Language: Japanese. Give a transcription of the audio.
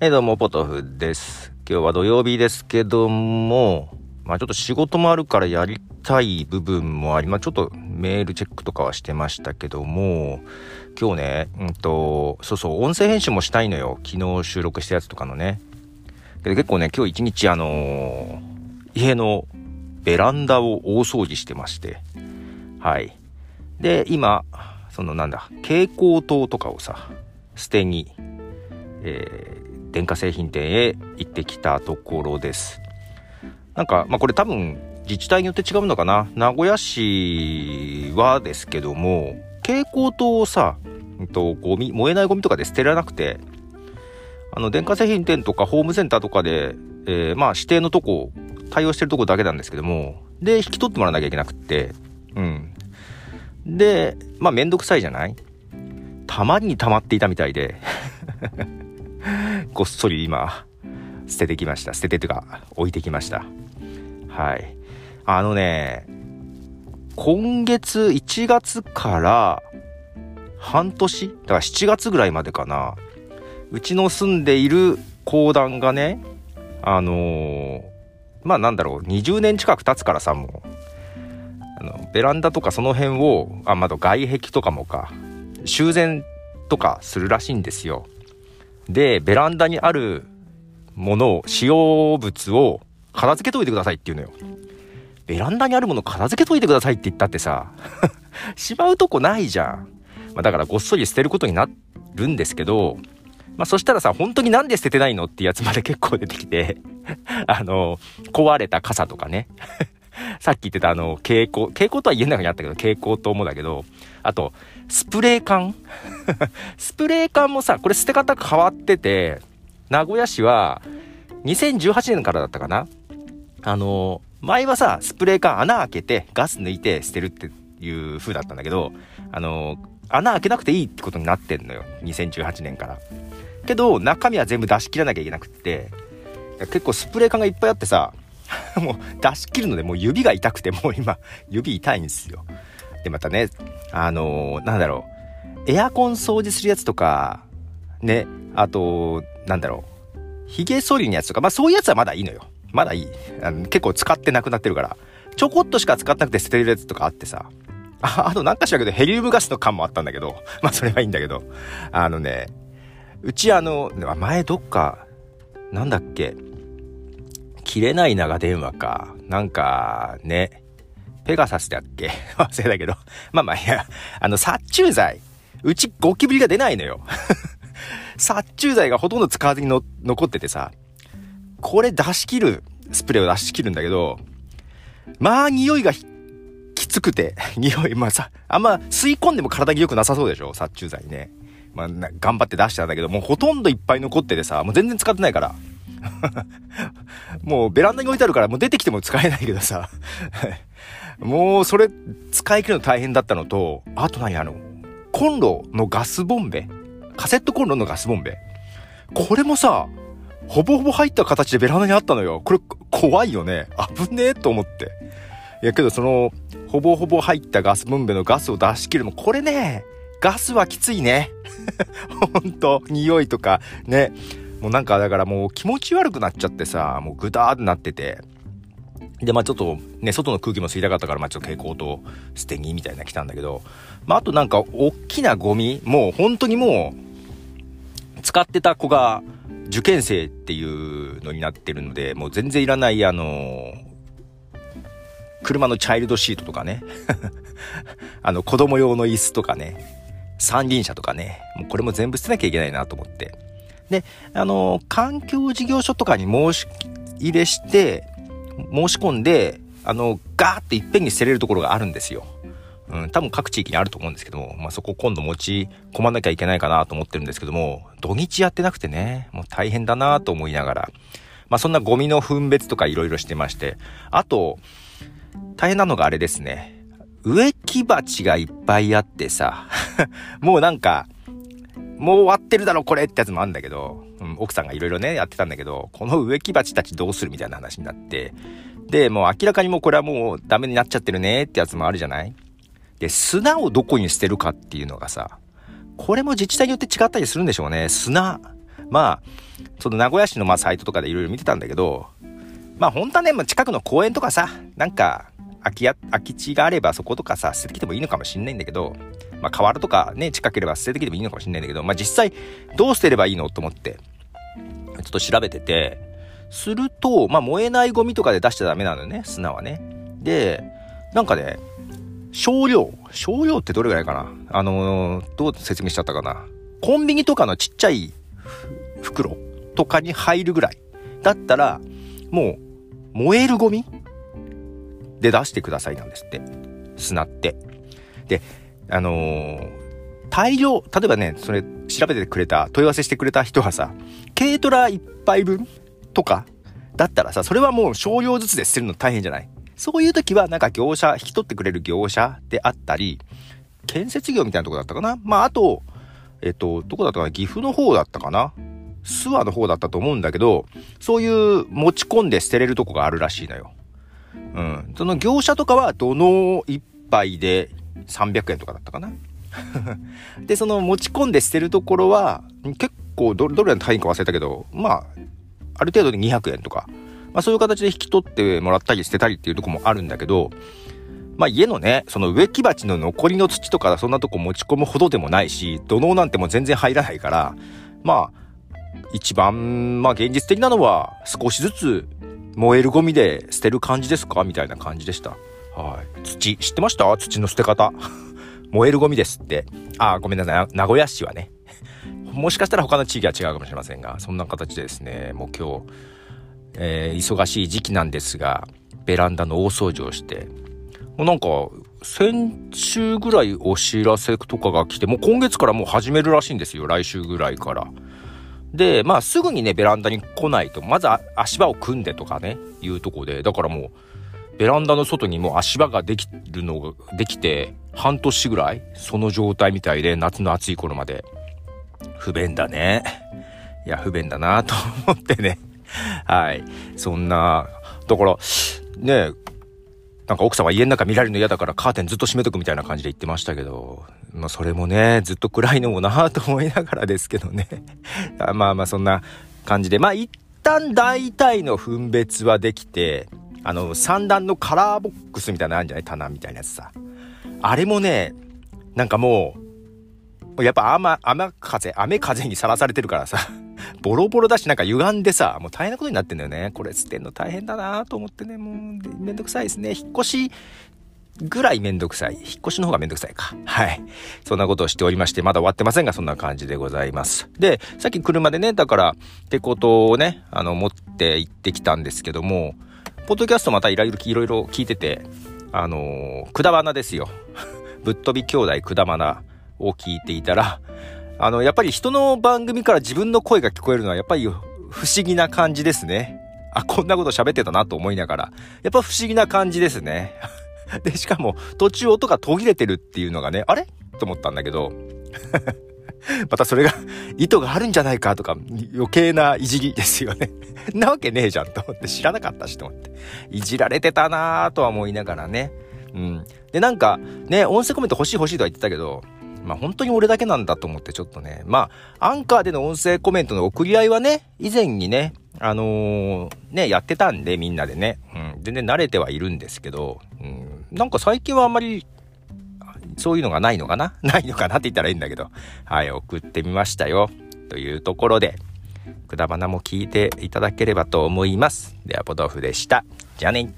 えどうも、ポトフです。今日は土曜日ですけども、まあちょっと仕事もあるからやりたい部分もあり、まあちょっとメールチェックとかはしてましたけども、今日ね、うんと、そうそう、音声編集もしたいのよ。昨日収録したやつとかのね。けど結構ね、今日一日あのー、家のベランダを大掃除してまして、はい。で、今、そのなんだ、蛍光灯とかをさ、捨てに、えー電化製品店へ行ってきたところです。なんか、まあ、これ多分自治体によって違うのかな。名古屋市はですけども、蛍光灯をさ、うんと、ゴミ、燃えないゴミとかで捨てられなくて、あの、電化製品店とかホームセンターとかで、えー、まあ、指定のとこ、対応してるとこだけなんですけども、で、引き取ってもらわなきゃいけなくって、うん。で、まあ、めんどくさいじゃない？たまに溜まっていたみたいでごっそり今、捨ててきました。捨ててというか、置いてきました。はい。あのね、今月1月から半年だから7月ぐらいまでかな。うちの住んでいる公団がね、あのー、まあなんだろう、20年近く経つからさ、もう。あの、ベランダとかその辺を、あ、まだ外壁とかもか、修繕とかするらしいんですよ。で、ベランダにあるものを、使用物を片付けといてくださいって言うのよ。ベランダにあるもの片付けといてくださいって言ったってさ、しまうとこないじゃん。まあ、だからごっそり捨てることになるんですけど、まあそしたらさ、本当になんで捨ててないのってやつまで結構出てきて、あの、壊れた傘とかね。さっき言ってたあの、蛍光、蛍光とは言えないにあったけど、蛍光灯もだけど、あと、スプレー缶？スプレー缶もさ、これ捨て方変わってて、名古屋市は、2018年からだったかな？あの、前はさ、スプレー缶穴開けて、ガス抜いて捨てるっていう風だったんだけど、あの、穴開けなくていいってことになってんのよ。2018年から。けど、中身は全部出し切らなきゃいけなくって、結構スプレー缶がいっぱいあってさ、もう出し切るのでもう指が痛くてもう今指痛いんですよ。で、またね、あのー、なんだろう、エアコン掃除するやつとか、ね、あと、なんだろう、髭剃りのやつとか、まあそういうやつはまだいいのよ。まだいい。あの結構使ってなくなってるから。ちょこっとしか使ってなくて捨てるやつとかあってさ。ああとなんかしらけどヘリウムガスの缶もあったんだけど、まあそれはいいんだけど、あのね、うちあの、前どっか、なんだっけ、切れない長電話か。なんか、ね。ペガサスだっけ？忘れたけど。まあまあいや、あの、殺虫剤。うちゴキブリが出ないのよ。殺虫剤がほとんど使わずにの残っててさ。これ出し切る、スプレーを出し切るんだけど、まあ匂いがきつくて、匂い、まあさ、あんま吸い込んでも体に良くなさそうでしょ？殺虫剤ね。まあ、頑張って出したんだけど、もうほとんどいっぱい残っててさ、もう全然使ってないから。もうベランダに置いてあるからもう出てきても使えないけどさもうそれ使い切るの大変だったのと、あと何あの、コンロのガスボンベカセットコンロのガスボンベこれもさ、ほぼほぼ入った形でベランダにあったのよ。これ怖いよね。危ねえと思って。いやけどその、ほぼほぼ入ったガスボンベのガスを出し切るも、これね、ガスはきついね。ほんと、匂いとか、ね。もうなんかだからもう気持ち悪くなっちゃってさ、もうぐだーってなってて。で、まあちょっとね、外の空気も吸いたかったから、まあちょっと蛍光灯捨てにみたいな来たんだけど、まああとなんか大きなゴミ、もう本当にもう、使ってた子が受験生っていうのになってるので、もう全然いらないあの車のチャイルドシートとかね。あの子供用の椅子とかね、三輪車とかね、もうこれも全部捨てなきゃいけないなと思って。で、あの、環境事業所とかに申し入れして、申し込んで、あの、ガーっていっぺんに捨てれるところがあるんですよ。うん、多分各地域にあると思うんですけども、まあ、そこ今度持ち込まなきゃいけないかなと思ってるんですけども、土日やってなくてね、もう大変だなと思いながら、まあ、そんなゴミの分別とか色々してまして、あと、大変なのがあれですね。植木鉢がいっぱいあってさ、もうなんか、もう終わってるだろ、これってやつもあるんだけど、うん、奥さんがいろいろね、やってたんだけど、この植木鉢たちどうするみたいな話になって、で、もう明らかにもうこれはもうダメになっちゃってるねってやつもあるじゃない？で、砂をどこに捨てるかっていうのがさ、これも自治体によって違ったりするんでしょうね。砂。まあ、その名古屋市のまサイトとかでいろいろ見てたんだけど、まあ本当はね、近くの公園とかさ、なんか、空き家、空き地があればそことかさ、捨ててきてもいいのかもしんないんだけど、まあ河原とかね、近ければ捨ててきてもいいのかもしんないんだけど、まあ実際どう捨てればいいのと思って、ちょっと調べてて、すると、まあ燃えないゴミとかで出しちゃダメなのよね、砂はね。で、なんかね、少量、少量ってどれぐらいかな？あのー、どう説明しちゃったかな？コンビニとかのちっちゃい袋とかに入るぐらいだったら、もう燃えるゴミで出してくださいなんですって。砂って。で、あのー、大量、例えばね、それ調べてくれた、問い合わせしてくれた人はさ、軽トラ1杯分とかだったらさ、それはもう少量ずつで捨てるの大変じゃない？そういう時はなんか業者、引き取ってくれる業者であったり、建設業みたいなとこだったかな？まあ、あと、えっと、どこだったかな？岐阜の方だったかな？諏訪の方だったと思うんだけど、そういう持ち込んで捨てれるとこがあるらしいのよ。うん。その業者とかは土の一杯で300円とかだったかな？で、その持ち込んで捨てるところは、結構ど、どれの単位か忘れたけど、まあ、ある程度で200円とか、まあそういう形で引き取ってもらったり捨てたりっていうとこもあるんだけど、まあ家のね、その植木鉢の残りの土とかそんなとこ持ち込むほどでもないし、土のなんてもう全然入らないから、まあ、一番、まあ現実的なのは少しずつ燃えるゴミで捨てる感じですか？みたいな感じでした。はい。土、知ってました？土の捨て方。燃えるゴミですって。あ、ごめんなさい。名古屋市はね。もしかしたら他の地域は違うかもしれませんが、そんな形でですね、もう今日、えー、忙しい時期なんですが、ベランダの大掃除をして、もうなんか、先週ぐらいお知らせとかが来て、もう今月からもう始めるらしいんですよ。来週ぐらいから。で、まあすぐにね、ベランダに来ないと、まず足場を組んでとかね、いうとこで、だからもう、ベランダの外にもう足場ができるのが、できて、半年ぐらい、その状態みたいで、夏の暑い頃まで。不便だね。いや、不便だなと思ってね。はい。そんな、だから、ね、なんか奥さんは家の中見られるの嫌だからカーテンずっと閉めとくみたいな感じで言ってましたけど、まあそれもね、ずっと暗いのもなと思いながらですけどね。まあまあそんな感じで、まあ一旦大体の分別はできて、あの三段のカラーボックスみたいなのあるんじゃない？棚みたいなやつさ。あれもね、なんかもう、やっぱ雨、雨風、雨風にさらされてるからさ、ボロボロだし、なんか歪んでさ、もう大変なことになってんだよね。これ捨てんの大変だなと思ってね、もうめんどくさいですね。引っ越しぐらいめんどくさい。引っ越しの方がめんどくさいか。はい。そんなことをしておりまして、まだ終わってませんが、そんな感じでございます。で、さっき車でね、だから、ってことをね、あの、持って行ってきたんですけども、ポッドキャストまたいろいろ聞いてて、あのー、くだばなですよ。ぶっ飛び兄弟くだばなを聞いていたら、あの、やっぱり人の番組から自分の声が聞こえるのはやっぱり不思議な感じですね。あ、こんなこと喋ってたなと思いながら。やっぱ不思議な感じですね。で、しかも途中音が途切れてるっていうのがね、あれ？と思ったんだけど。またそれが意図があるんじゃないかとか余計ないじりですよね。なわけねえじゃんと思って知らなかったしと思って。いじられてたなぁとは思いながらね。うん。で、なんかね、音声コメント欲しい欲しいとは言ってたけど、まあ本当に俺だけなんだと思ってちょっとね、まあアンカーでの音声コメントの送り合いはね、以前にね、あのー、ね、やってたんでみんなでね、うん、全然慣れてはいるんですけど、うん、なんか最近はあんまりそういうのがないのかな？ないのかなって言ったらいいんだけど、はい、送ってみましたよ。というところで、くだばなも聞いていただければと思います。では、ポトフでした。じゃあね。